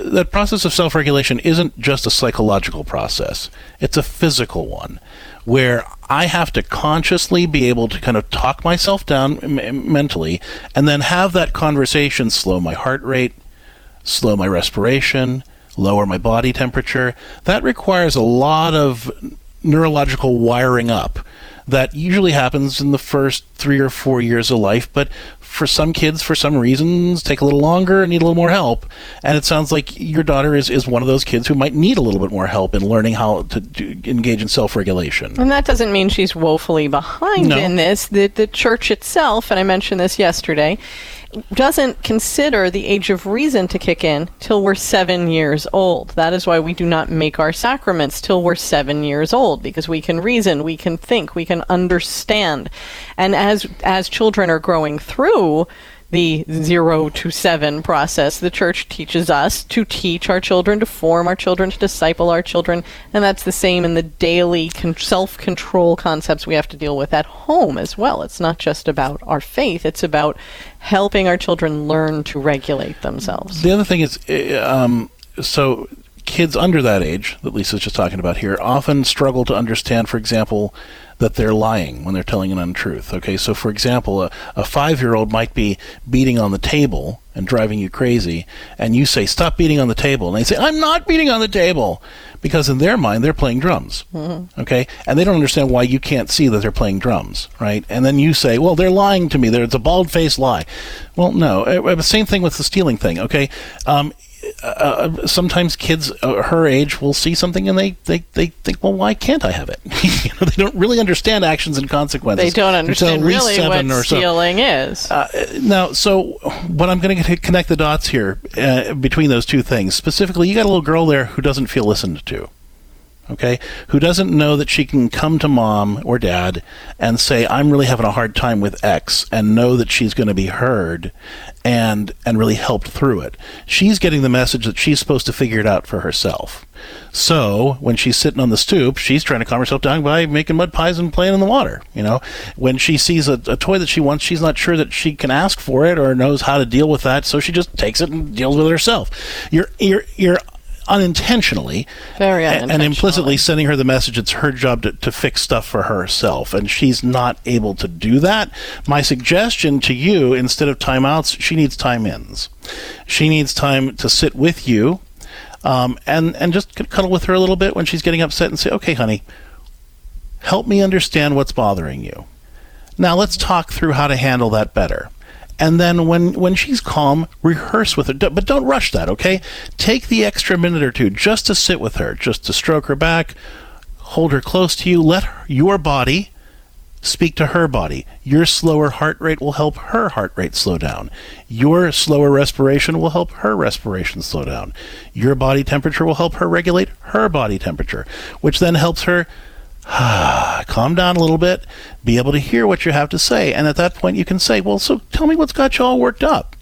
That process of self-regulation isn't just a psychological process; it's a physical one, where I have to consciously be able to kind of talk myself down m- mentally, and then have that conversation slow my heart rate, slow my respiration, lower my body temperature. That requires a lot of neurological wiring up that usually happens in the first three or four years of life, but for some kids, for some reasons, take a little longer and need a little more help. And it sounds like your daughter is, is one of those kids who might need a little bit more help in learning how to, to engage in self regulation. And that doesn't mean she's woefully behind No. in this. The, the church itself, and I mentioned this yesterday, doesn't consider the age of reason to kick in till we're seven years old. That is why we do not make our sacraments till we're seven years old, because we can reason, we can think, we can understand. And as as children are growing through the zero to seven process, the church teaches us to teach our children, to form our children, to disciple our children, and that's the same in the daily con- self control concepts we have to deal with at home as well. It's not just about our faith, it's about helping our children learn to regulate themselves. The other thing is, uh, um, so kids under that age that Lisa's just talking about here often struggle to understand, for example, that they're lying when they're telling an untruth. Okay, so for example, a, a five year old might be beating on the table and driving you crazy, and you say, Stop beating on the table. And they say, I'm not beating on the table. Because in their mind, they're playing drums. Mm-hmm. Okay? And they don't understand why you can't see that they're playing drums, right? And then you say, well, they're lying to me. There- It's a bald faced lie. Well, no. Uh, uh, Same thing with the stealing thing, okay? Um, uh, sometimes kids uh, her age will see something and they, they, they think, well, why can't I have it? you know, they don't really understand actions and consequences. They don't understand really what or so. stealing is. Uh, now, so what I'm going to connect the dots here uh, between those two things. Specifically, you got a little girl there who doesn't feel listened to. Okay, who doesn't know that she can come to mom or dad and say, I'm really having a hard time with X, and know that she's going to be heard and, and really helped through it. She's getting the message that she's supposed to figure it out for herself. So when she's sitting on the stoop, she's trying to calm herself down by making mud pies and playing in the water. You know, when she sees a, a, toy that she wants, she's not sure that she can ask for it or knows how to deal with that, so she just takes it and deals with it herself. You're you're you're unintentionally, Very and, and implicitly sending her the message it's her job to, to fix stuff for herself, and she's not able to do that. My suggestion to you, instead of timeouts, she needs time ins. She needs time to sit with you um, and and just cuddle with her a little bit when she's getting upset and say, "Okay, honey, help me understand what's bothering you. Now let's talk through how to handle that better." And then when when she's calm, rehearse with her, but don't rush that. Okay, take the extra minute or two just to sit with her, just to stroke her back, hold her close to you, let her, your body speak to her body. Your slower heart rate will help her heart rate slow down. Your slower respiration will help her respiration slow down. Your body temperature will help her regulate her body temperature, which then helps her calm down a little bit, be able to hear what you have to say. And at that point, you can say, Well, so tell me what's got you all worked up.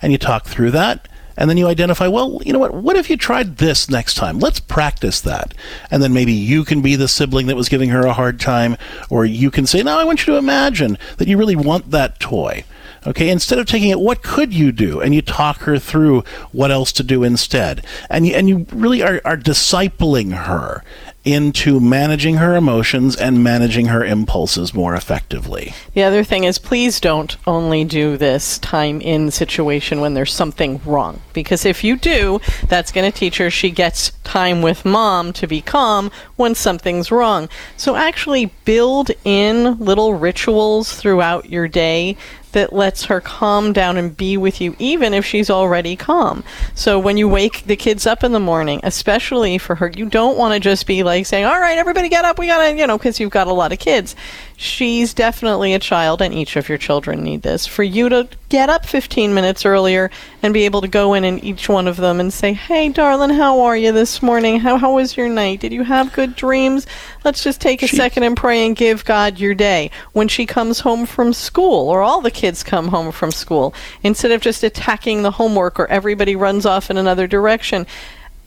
And you talk through that and then you identify, well, you know what? What if you tried this next time? Let's practice that. And then maybe you can be the sibling that was giving her a hard time, or you can say, no, I want you to imagine that you really want that toy. Okay, instead of taking it, what could you do? And you talk her through what else to do instead. And you, and you really are, are discipling her into managing her emotions and managing her impulses more effectively. The other thing is please don't only do this time in situation when there's something wrong. Because if you do, that's going to teach her she gets time with mom to be calm when something's wrong. So actually build in little rituals throughout your day that lets her calm down and be with you, even if she's already calm. So when you wake the kids up in the morning, especially for her, you don't want to just be like saying, All right, everybody get up, we gotta, you know, because you've got a lot of kids. She's definitely a child, and each of your children need this. For you to get up 15 minutes earlier and be able to go in and each one of them and say, Hey, darling, how are you this morning? How, how was your night? Did you have good dreams? Let's just take a she- second and pray and give God your day. When she comes home from school, or all the kids come home from school, instead of just attacking the homework or everybody runs off in another direction,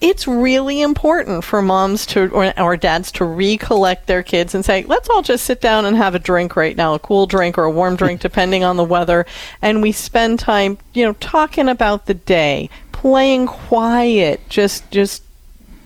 it's really important for moms to or, or, dads to recollect their kids and say, let's all just sit down and have a drink right now, a cool drink or a warm drink, depending on the weather. And we spend time, you know, talking about the day, playing quiet, just, just,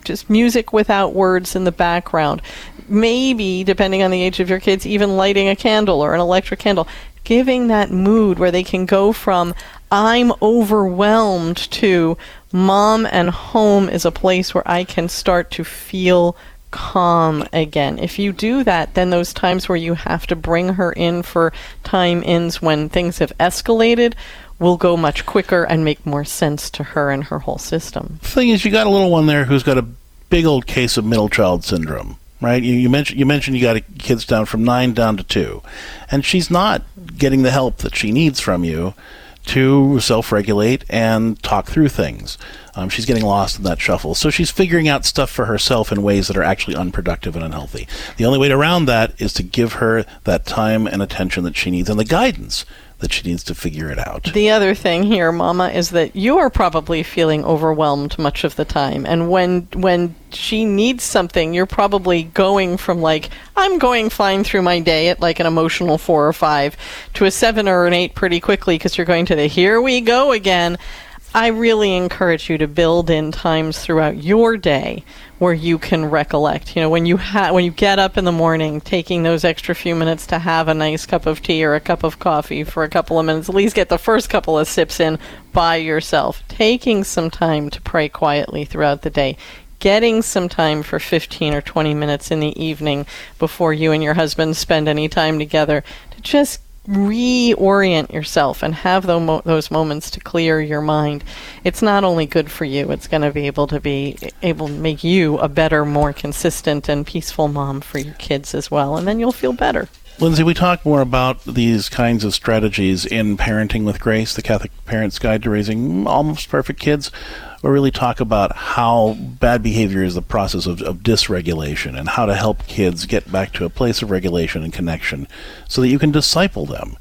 just music without words in the background. Maybe, depending on the age of your kids, even lighting a candle or an electric candle. Giving that mood where they can go from, I'm overwhelmed to mom and home is a place where I can start to feel calm again. If you do that, then those times where you have to bring her in for time ins when things have escalated will go much quicker and make more sense to her and her whole system. Thing is, you got a little one there who's got a big old case of middle child syndrome. Right, you, you mentioned you mentioned you got kids down from nine down to two, and she's not getting the help that she needs from you to self regulate and talk through things. Um, she's getting lost in that shuffle. So she's figuring out stuff for herself in ways that are actually unproductive and unhealthy. The only way around that is to give her that time and attention that she needs and the guidance that she needs to figure it out. The other thing here, Mama, is that you are probably feeling overwhelmed much of the time, and when when she needs something, you're probably going from like I'm going fine through my day at like an emotional four or five to a seven or an eight pretty quickly because you're going to the here we go again. I really encourage you to build in times throughout your day where you can recollect. You know, when you ha- when you get up in the morning, taking those extra few minutes to have a nice cup of tea or a cup of coffee for a couple of minutes, at least get the first couple of sips in by yourself. Taking some time to pray quietly throughout the day. Getting some time for 15 or 20 minutes in the evening before you and your husband spend any time together to just reorient yourself and have those moments to clear your mind. It's not only good for you, it's going to be able to be able to make you a better, more consistent and peaceful mom for your kids as well, and then you'll feel better. Lindsay, we talk more about these kinds of strategies in Parenting with Grace, the Catholic Parent's Guide to Raising Almost Perfect Kids. But really talk about how bad behavior is the process of, of dysregulation and how to help kids get back to a place of regulation and connection so that you can disciple them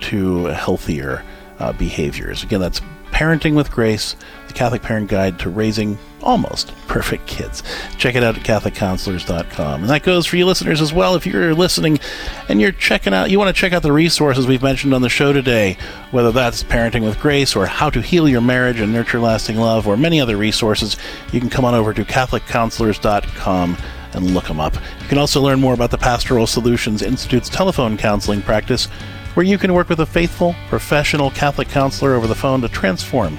to healthier uh, behaviors. Again, that's Parenting with Grace, the Catholic Parent Guide to Raising Almost Perfect Kids. Check it out at CatholicCounselors.com. And that goes for you listeners as well. If you're listening and you're checking out, you want to check out the resources we've mentioned on the show today, whether that's Parenting with Grace or How to Heal Your Marriage and Nurture Lasting Love or many other resources, you can come on over to CatholicCounselors.com and look them up. You can also learn more about the Pastoral Solutions Institute's telephone counseling practice where you can work with a faithful, professional Catholic counselor over the phone to transform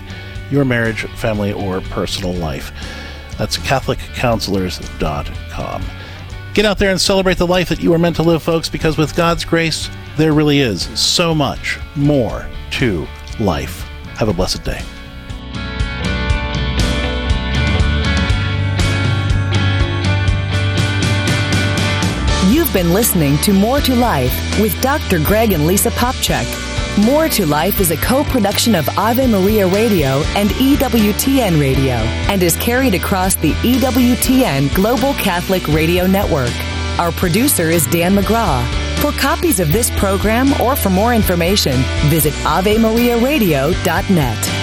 your marriage, family, or personal life. That's CatholicCounselors.com. Get out there and celebrate the life that you are meant to live, folks, because with God's grace, there really is so much more to life. Have a blessed day. Been listening to More to Life with Dr. Greg and Lisa Popcak. More to Life is a co production of Ave Maria Radio and EWTN Radio and is carried across the EWTN Global Catholic Radio Network. Our producer is Dan McGraw. For copies of this program or for more information, visit AveMariaRadio.net.